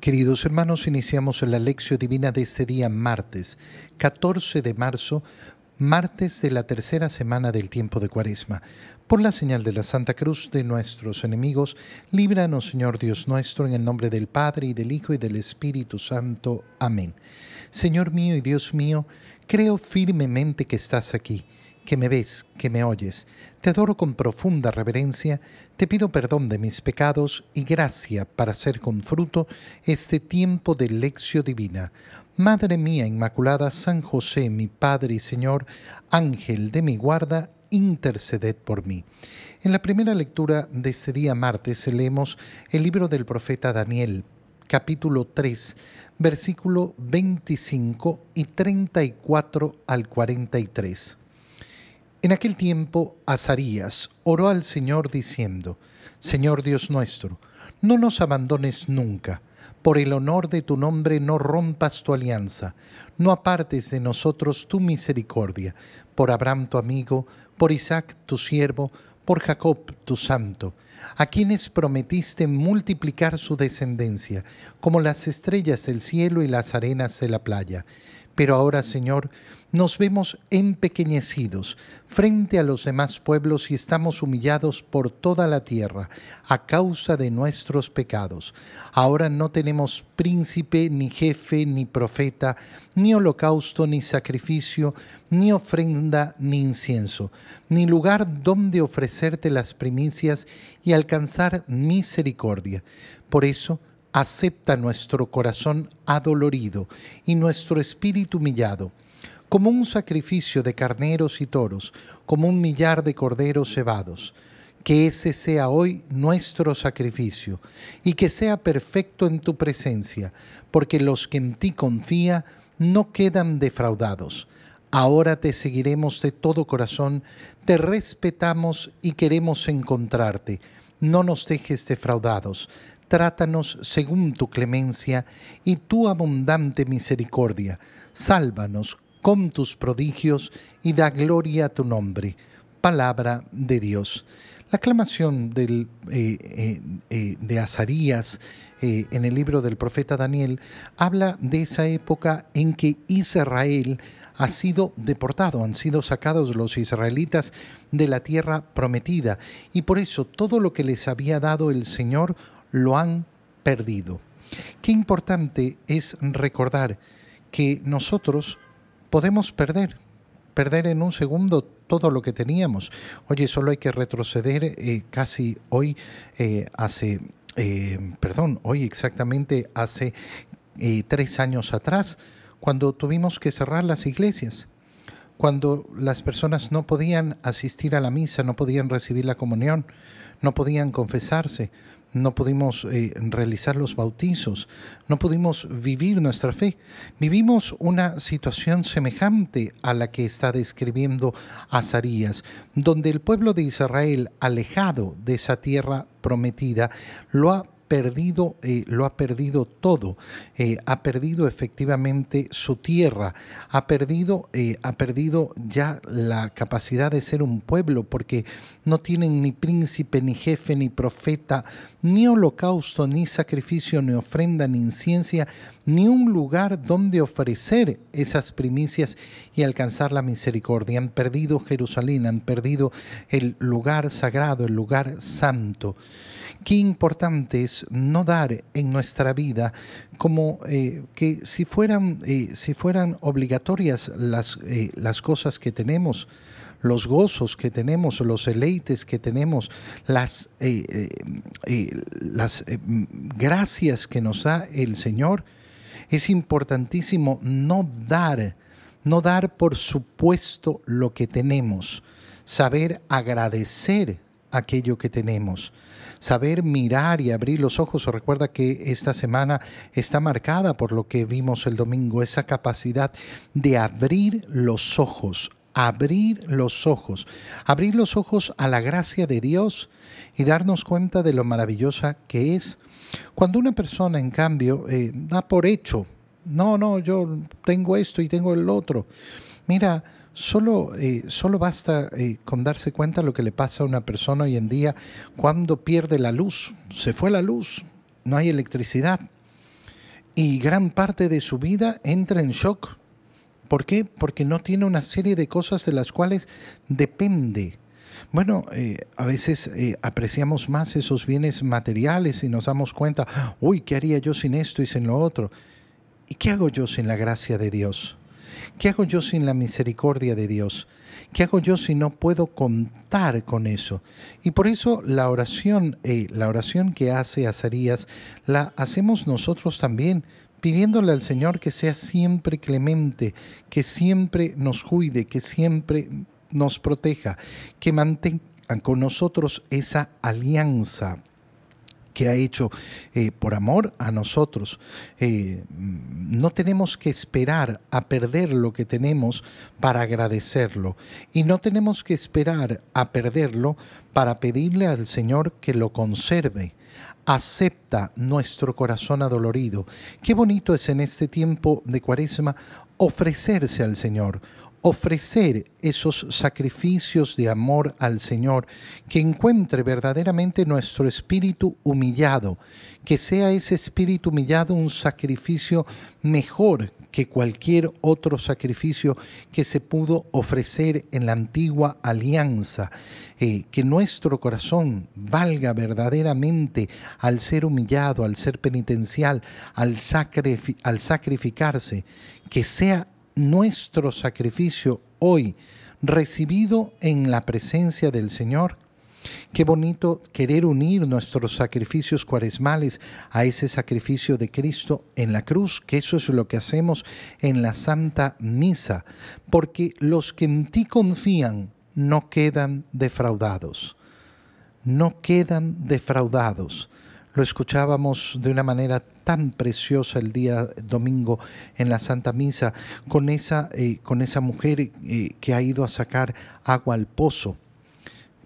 Queridos hermanos, iniciamos la lección divina de este día martes, 14 de marzo, martes de la tercera semana del tiempo de Cuaresma. Por la señal de la Santa Cruz de nuestros enemigos, líbranos, Señor Dios nuestro, en el nombre del Padre y del Hijo y del Espíritu Santo. Amén. Señor mío y Dios mío, creo firmemente que estás aquí que me ves, que me oyes. Te adoro con profunda reverencia, te pido perdón de mis pecados y gracia para hacer con fruto este tiempo de lección divina. Madre mía Inmaculada, San José, mi Padre y Señor, Ángel de mi guarda, interceded por mí. En la primera lectura de este día martes leemos el libro del profeta Daniel, capítulo 3, versículo 25 y 34 al 43. En aquel tiempo, Azarías oró al Señor diciendo, Señor Dios nuestro, no nos abandones nunca. Por el honor de tu nombre no rompas tu alianza, no apartes de nosotros tu misericordia, por Abraham tu amigo, por Isaac tu siervo, por Jacob tu santo, a quienes prometiste multiplicar su descendencia, como las estrellas del cielo y las arenas de la playa. Pero ahora, Señor, nos vemos empequeñecidos frente a los demás pueblos y estamos humillados por toda la tierra a causa de nuestros pecados. Ahora no tenemos príncipe, ni jefe, ni profeta, ni holocausto, ni sacrificio, ni ofrenda, ni incienso, ni lugar donde ofrecerte las primicias y alcanzar misericordia. Por eso, acepta nuestro corazón adolorido y nuestro espíritu humillado como un sacrificio de carneros y toros, como un millar de corderos cebados. Que ese sea hoy nuestro sacrificio y que sea perfecto en tu presencia, porque los que en ti confía no quedan defraudados. Ahora te seguiremos de todo corazón, te respetamos y queremos encontrarte. No nos dejes defraudados. Trátanos según tu clemencia y tu abundante misericordia. Sálvanos con tus prodigios y da gloria a tu nombre. Palabra de Dios. La aclamación eh, eh, eh, de Azarías en el libro del profeta Daniel habla de esa época en que Israel ha sido deportado, han sido sacados los israelitas de la tierra prometida y por eso todo lo que les había dado el Señor lo han perdido. Qué importante es recordar que nosotros podemos perder, perder en un segundo todo lo que teníamos. Oye, solo hay que retroceder eh, casi hoy, eh, hace, eh, perdón, hoy exactamente hace tres años atrás, cuando tuvimos que cerrar las iglesias cuando las personas no podían asistir a la misa, no podían recibir la comunión, no podían confesarse, no pudimos eh, realizar los bautizos, no pudimos vivir nuestra fe. Vivimos una situación semejante a la que está describiendo Azarías, donde el pueblo de Israel, alejado de esa tierra prometida, lo ha perdido, eh, lo ha perdido todo, eh, ha perdido efectivamente su tierra, ha perdido, eh, ha perdido ya la capacidad de ser un pueblo, porque no tienen ni príncipe, ni jefe, ni profeta, ni holocausto, ni sacrificio, ni ofrenda, ni inciencia, ni un lugar donde ofrecer esas primicias y alcanzar la misericordia. Han perdido Jerusalén, han perdido el lugar sagrado, el lugar santo. Qué importante es no dar en nuestra vida como eh, que si fueran, eh, si fueran obligatorias las, eh, las cosas que tenemos, los gozos que tenemos, los eleites que tenemos, las, las gracias que nos da el Señor, es importantísimo no dar, no dar por supuesto lo que tenemos, saber agradecer aquello que tenemos saber mirar y abrir los ojos. Recuerda que esta semana está marcada por lo que vimos el domingo, esa capacidad de abrir los ojos, abrir los ojos, abrir los ojos a la gracia de Dios y darnos cuenta de lo maravillosa que es. Cuando una persona, en cambio, eh, da por hecho, no, no, yo tengo esto y tengo el otro. Mira, Solo, eh, solo basta eh, con darse cuenta lo que le pasa a una persona hoy en día cuando pierde la luz. Se fue la luz, no hay electricidad. y gran parte de su vida entra en shock. ¿Por qué? Porque no tiene una serie de cosas de las cuales depende. Bueno, eh, a veces eh, apreciamos más esos bienes materiales y nos damos cuenta, uy, ¿qué haría yo sin esto y sin lo otro? ¿Y qué hago yo sin la gracia de Dios? ¿Qué hago yo sin la misericordia de Dios? ¿Qué hago yo si no puedo contar con eso? Y por eso la oración, eh, la oración que hace Azarías, la hacemos nosotros también, pidiéndole al Señor que sea siempre clemente, que siempre nos cuide, que siempre nos proteja, que mantenga con nosotros esa alianza que ha hecho eh, por amor a nosotros. Eh, no tenemos que esperar a perder lo que tenemos para agradecerlo y no tenemos que esperar a perderlo para pedirle al Señor que lo conserve. Acepta nuestro corazón adolorido. Qué bonito es en este tiempo de cuaresma ofrecerse al Señor, ofrecer esos sacrificios de amor al Señor, que encuentre verdaderamente nuestro espíritu humillado, que sea ese espíritu humillado un sacrificio mejor que cualquier otro sacrificio que se pudo ofrecer en la antigua alianza, eh, que nuestro corazón valga verdaderamente al ser humillado, al ser penitencial, al, al sacrificarse, que sea nuestro sacrificio hoy recibido en la presencia del Señor. Qué bonito querer unir nuestros sacrificios cuaresmales a ese sacrificio de Cristo en la cruz, que eso es lo que hacemos en la Santa Misa, porque los que en ti confían no quedan defraudados, no quedan defraudados. Lo escuchábamos de una manera tan preciosa el día domingo en la Santa Misa con esa, eh, con esa mujer eh, que ha ido a sacar agua al pozo.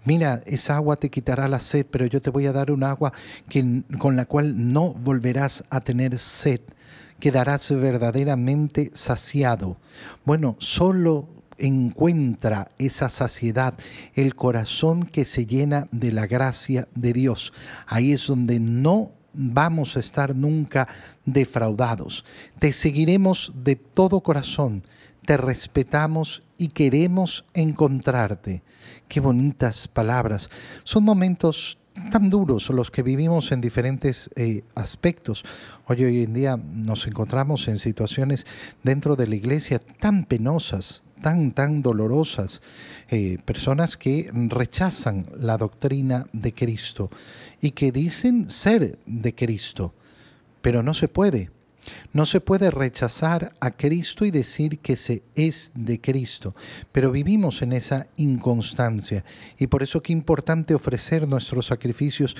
Mira, esa agua te quitará la sed, pero yo te voy a dar un agua que, con la cual no volverás a tener sed. Quedarás verdaderamente saciado. Bueno, solo encuentra esa saciedad, el corazón que se llena de la gracia de Dios. Ahí es donde no vamos a estar nunca defraudados. Te seguiremos de todo corazón, te respetamos y queremos encontrarte. Qué bonitas palabras. Son momentos tan duros los que vivimos en diferentes eh, aspectos. Hoy, hoy en día nos encontramos en situaciones dentro de la iglesia tan penosas, tan, tan dolorosas, eh, personas que rechazan la doctrina de Cristo y que dicen ser de Cristo, pero no se puede. No se puede rechazar a Cristo y decir que se es de Cristo, pero vivimos en esa inconstancia y por eso qué importante ofrecer nuestros sacrificios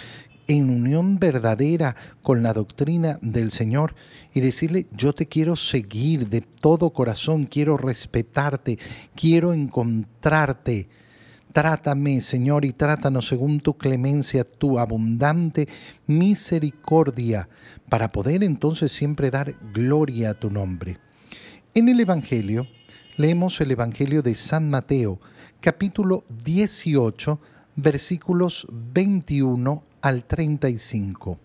en unión verdadera con la doctrina del Señor y decirle, yo te quiero seguir de todo corazón, quiero respetarte, quiero encontrarte. Trátame, Señor, y trátanos según tu clemencia, tu abundante misericordia, para poder entonces siempre dar gloria a tu nombre. En el Evangelio, leemos el Evangelio de San Mateo, capítulo 18, versículos 21 al 35.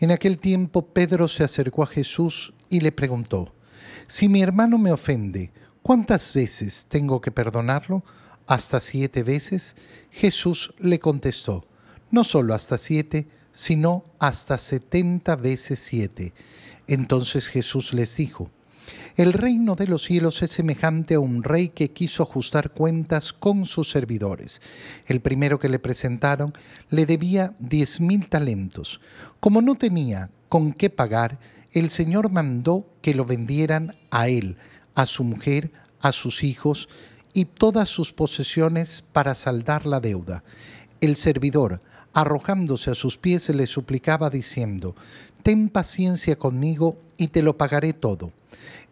En aquel tiempo Pedro se acercó a Jesús y le preguntó, Si mi hermano me ofende, ¿cuántas veces tengo que perdonarlo? ¿Hasta siete veces? Jesús le contestó, no solo hasta siete, sino hasta setenta veces siete. Entonces Jesús les dijo, el reino de los cielos es semejante a un rey que quiso ajustar cuentas con sus servidores. El primero que le presentaron le debía diez mil talentos. Como no tenía con qué pagar, el Señor mandó que lo vendieran a él, a su mujer, a sus hijos y todas sus posesiones para saldar la deuda. El servidor, arrojándose a sus pies, le suplicaba diciendo, Ten paciencia conmigo y te lo pagaré todo.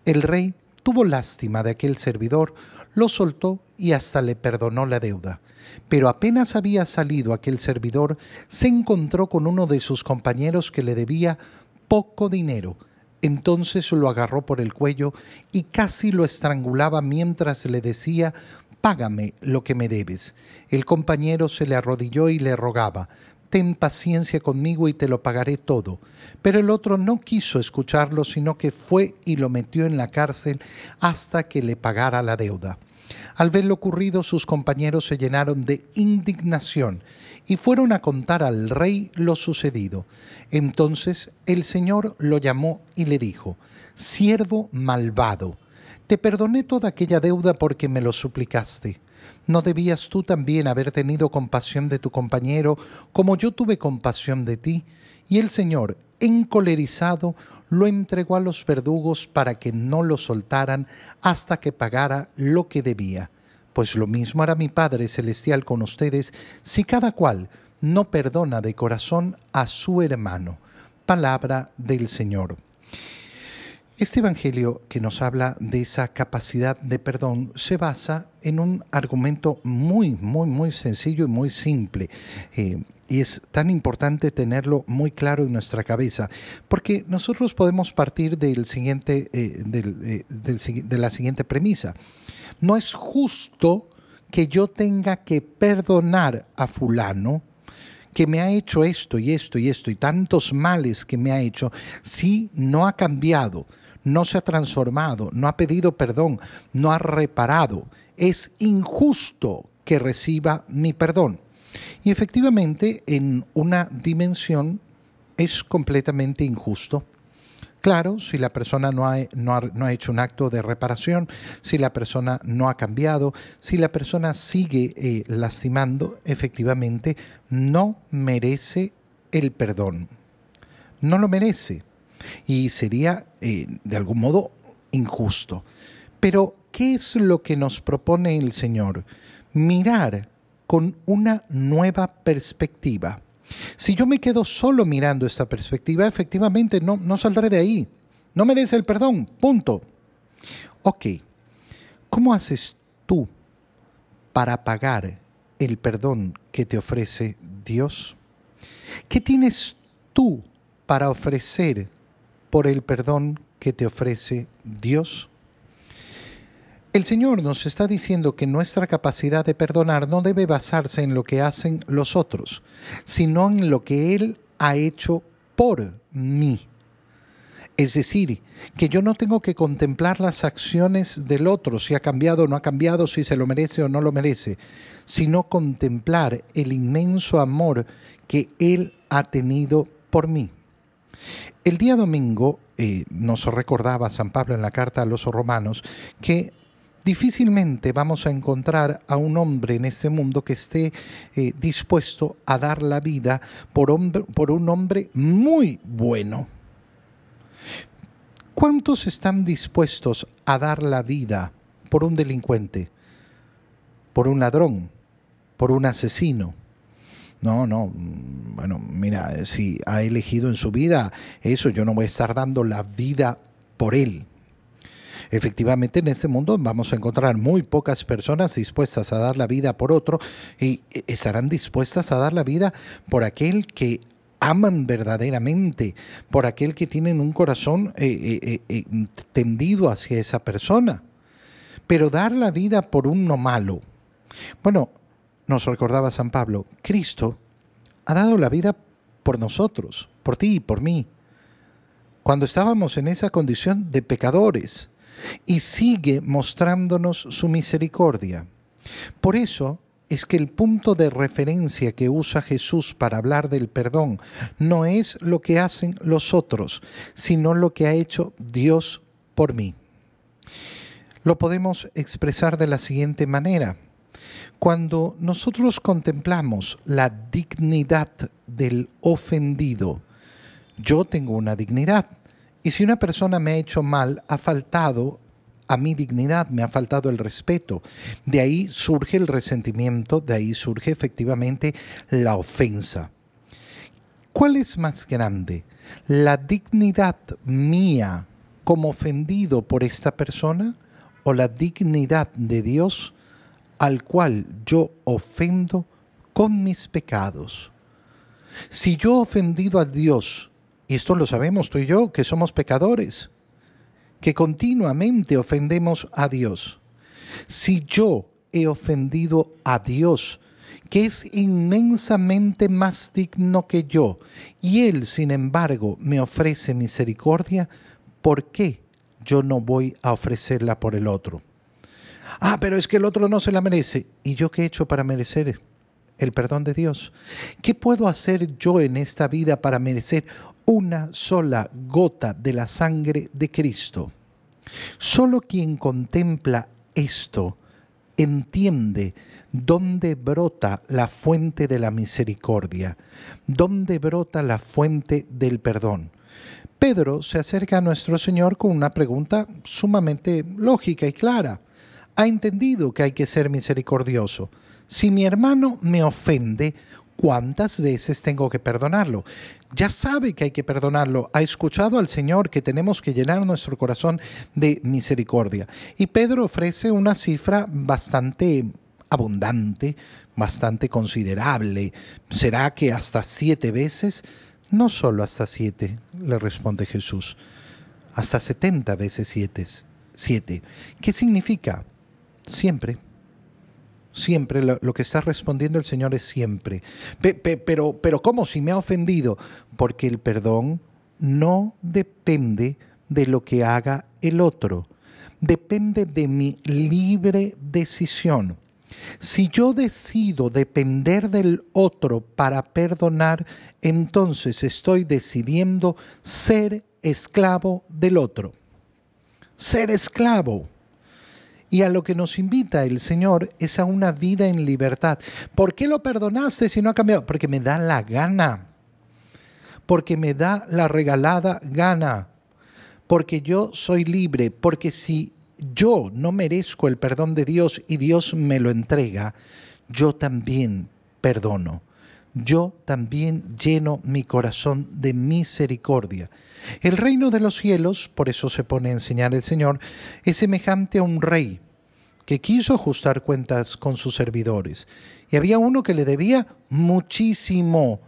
El rey tuvo lástima de aquel servidor, lo soltó y hasta le perdonó la deuda. Pero apenas había salido aquel servidor, se encontró con uno de sus compañeros que le debía poco dinero. Entonces lo agarró por el cuello y casi lo estrangulaba mientras le decía, Págame lo que me debes. El compañero se le arrodilló y le rogaba, ten paciencia conmigo y te lo pagaré todo. Pero el otro no quiso escucharlo, sino que fue y lo metió en la cárcel hasta que le pagara la deuda. Al ver lo ocurrido, sus compañeros se llenaron de indignación y fueron a contar al rey lo sucedido. Entonces el Señor lo llamó y le dijo, Siervo malvado, te perdoné toda aquella deuda porque me lo suplicaste. ¿No debías tú también haber tenido compasión de tu compañero como yo tuve compasión de ti? Y el Señor, encolerizado, lo entregó a los verdugos para que no lo soltaran hasta que pagara lo que debía. Pues lo mismo hará mi Padre Celestial con ustedes si cada cual no perdona de corazón a su hermano. Palabra del Señor. Este Evangelio que nos habla de esa capacidad de perdón se basa en un argumento muy, muy, muy sencillo y muy simple. Eh, y es tan importante tenerlo muy claro en nuestra cabeza, porque nosotros podemos partir del siguiente, eh, eh, de la siguiente premisa. No es justo que yo tenga que perdonar a fulano que me ha hecho esto y esto y esto y tantos males que me ha hecho si no ha cambiado no se ha transformado, no ha pedido perdón, no ha reparado. Es injusto que reciba mi perdón. Y efectivamente, en una dimensión es completamente injusto. Claro, si la persona no ha, hecho un acto de reparación, si la persona no ha cambiado, si la persona sigue eh, lastimando, efectivamente no merece el perdón. No lo merece y sería eh, de algún modo injusto. Pero, ¿qué es lo que nos propone el Señor? Mirar con una nueva perspectiva. Si yo me quedo solo mirando esta perspectiva, efectivamente no, no saldré de ahí. No merece el perdón, punto. Ok, ¿cómo haces tú para pagar el perdón que te ofrece Dios? ¿Qué tienes tú para ofrecer por el perdón que te ofrece Dios? El Señor nos está diciendo que nuestra capacidad de perdonar no debe basarse en lo que hacen los otros, sino en lo que Él ha hecho por mí. Es decir, que yo no tengo que contemplar las acciones del otro, si ha cambiado o no ha cambiado, si se lo merece o no lo merece, sino contemplar el inmenso amor que Él ha tenido por mí. El día domingo eh, nos recordaba San Pablo en la carta a los romanos que difícilmente vamos a encontrar a un hombre en este mundo que esté eh, dispuesto a dar la vida por, por un hombre muy bueno. ¿Cuántos están dispuestos a dar la vida por un delincuente, por un ladrón, por un asesino? No, no, mm, bueno, mira, si ha elegido en su vida eso, yo no voy a estar dando la vida por él. Efectivamente, en este mundo vamos a encontrar muy pocas personas dispuestas a dar la vida por otro y estarán dispuestas a dar la vida por aquel que aman verdaderamente, por aquel que tienen un corazón eh, eh, eh, tendido hacia esa persona. Pero dar la vida por uno malo. Bueno, nos recordaba San Pablo, Cristo ha dado la vida por nosotros, por ti y por mí, cuando estábamos en esa condición de pecadores, y sigue mostrándonos su misericordia. Por eso es que el punto de referencia que usa Jesús para hablar del perdón no es lo que hacen los otros, sino lo que ha hecho Dios por mí. Lo podemos expresar de la siguiente manera. Cuando nosotros contemplamos la dignidad del ofendido, yo tengo una dignidad. Y si una persona me ha hecho mal, ha faltado a mi dignidad, me ha faltado el respeto. De ahí surge el resentimiento, de ahí surge efectivamente la ofensa. ¿Cuál es más grande? ¿La dignidad mía como ofendido por esta persona o la dignidad de Dios al cual yo ofendo con mis pecados. Si yo he ofendido a Dios, y esto lo sabemos tú y yo, que somos pecadores, que continuamente ofendemos a Dios, si yo he ofendido a Dios, que es inmensamente más digno que yo, y Él, sin embargo, me ofrece misericordia, ¿por qué yo no voy a ofrecerla por el otro? Ah, pero es que el otro no se la merece. ¿Y yo qué he hecho para merecer el perdón de Dios? ¿Qué puedo hacer yo en esta vida para merecer una sola gota de la sangre de Cristo? Solo quien contempla esto entiende dónde brota la fuente de la misericordia, dónde brota la fuente del perdón. Pedro se acerca a nuestro Señor con una pregunta sumamente lógica y clara. Ha entendido que hay que ser misericordioso. Si mi hermano me ofende, ¿cuántas veces tengo que perdonarlo? Ya sabe que hay que perdonarlo. Ha escuchado al Señor que tenemos que llenar nuestro corazón de misericordia. Y Pedro ofrece una cifra bastante abundante, bastante considerable. ¿Será que hasta siete veces? No solo hasta siete, le responde Jesús, hasta setenta veces siete. siete. ¿Qué significa? Siempre. Siempre lo, que está respondiendo el Señor es siempre. pero, pero ¿cómo si me ha ofendido? Porque el perdón no depende de lo que haga el otro, depende de mi libre decisión. Si yo decido depender del otro para perdonar, entonces estoy decidiendo ser esclavo del otro. Ser esclavo. Y a lo que nos invita el Señor es a una vida en libertad. ¿Por qué lo perdonaste si no ha cambiado? Porque me da la gana. Porque me da la regalada gana. Porque yo soy libre. Porque si yo no merezco el perdón de Dios y Dios me lo entrega, yo también perdono. Yo también lleno mi corazón de misericordia. El reino de los cielos, por eso se pone a enseñar el Señor, es semejante a un rey que quiso ajustar cuentas con sus servidores. Y había uno que le debía muchísimo.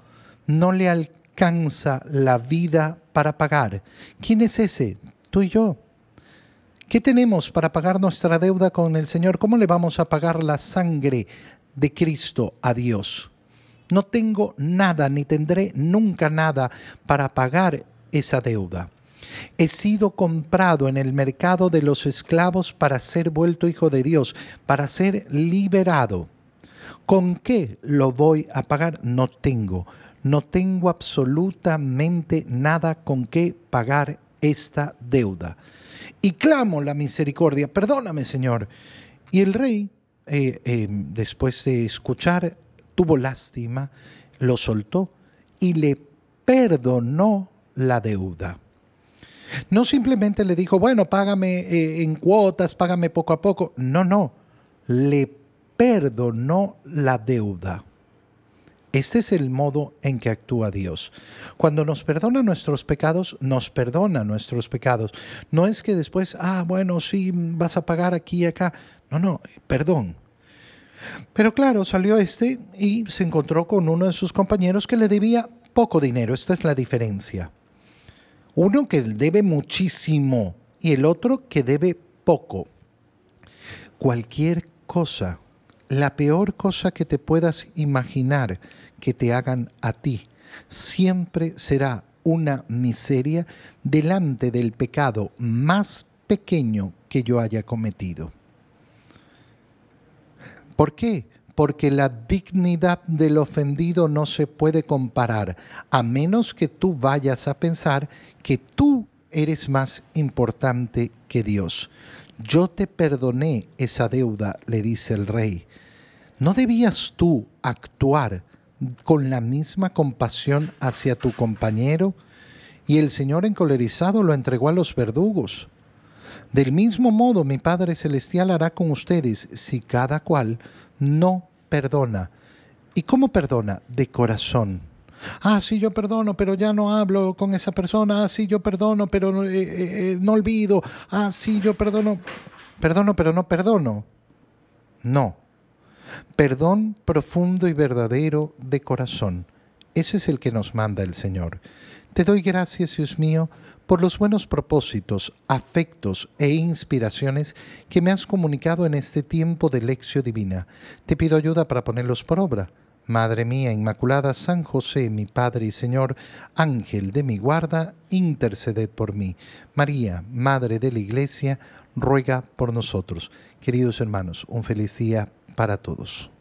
No le alcanza la vida para pagar. ¿Quién es ese? Tú y yo. ¿Qué tenemos para pagar nuestra deuda con el Señor? ¿Cómo le vamos a pagar la sangre de Cristo a Dios? No tengo nada ni tendré nunca nada para pagar esa deuda. He sido comprado en el mercado de los esclavos para ser vuelto hijo de Dios, para ser liberado. ¿Con qué lo voy a pagar? No tengo. No tengo absolutamente nada con qué pagar esta deuda. Y clamo la misericordia, perdóname Señor. Y el rey, eh, eh, después de escuchar, tuvo lástima, lo soltó y le perdonó la deuda. No simplemente le dijo, bueno, págame eh, en cuotas, págame poco a poco. No, no, le perdonó la deuda. Este es el modo en que actúa Dios. Cuando nos perdona nuestros pecados, nos perdona nuestros pecados. No es que después, ah, bueno, sí, vas a pagar aquí y acá. No, no, perdón. Pero claro, salió este y se encontró con uno de sus compañeros que le debía poco dinero. Esta es la diferencia. Uno que debe muchísimo y el otro que debe poco. Cualquier cosa, la peor cosa que te puedas imaginar que te hagan a ti, siempre será una miseria delante del pecado más pequeño que yo haya cometido. ¿Por qué? Porque la dignidad del ofendido no se puede comparar, a menos que tú vayas a pensar que tú eres más importante que Dios. Yo te perdoné esa deuda, le dice el rey. ¿No debías tú actuar con la misma compasión hacia tu compañero? Y el Señor encolerizado lo entregó a los verdugos. Del mismo modo mi Padre Celestial hará con ustedes si cada cual no perdona. ¿Y cómo perdona? De corazón. Ah, sí, yo perdono, pero ya no hablo con esa persona. Ah, sí, yo perdono, pero eh, eh, eh, no olvido. Ah, sí, yo perdono. Perdono, pero no perdono. No. Perdón profundo y verdadero de corazón. Ese es el que nos manda el Señor. Te doy gracias, Dios mío, por los buenos propósitos, afectos e inspiraciones que me has comunicado en este tiempo de lección divina. Te pido ayuda para ponerlos por obra. Madre mía Inmaculada, San José, mi Padre y Señor, Ángel de mi guarda, interceded por mí. María, Madre de la Iglesia, ruega por nosotros. Queridos hermanos, un feliz día para todos.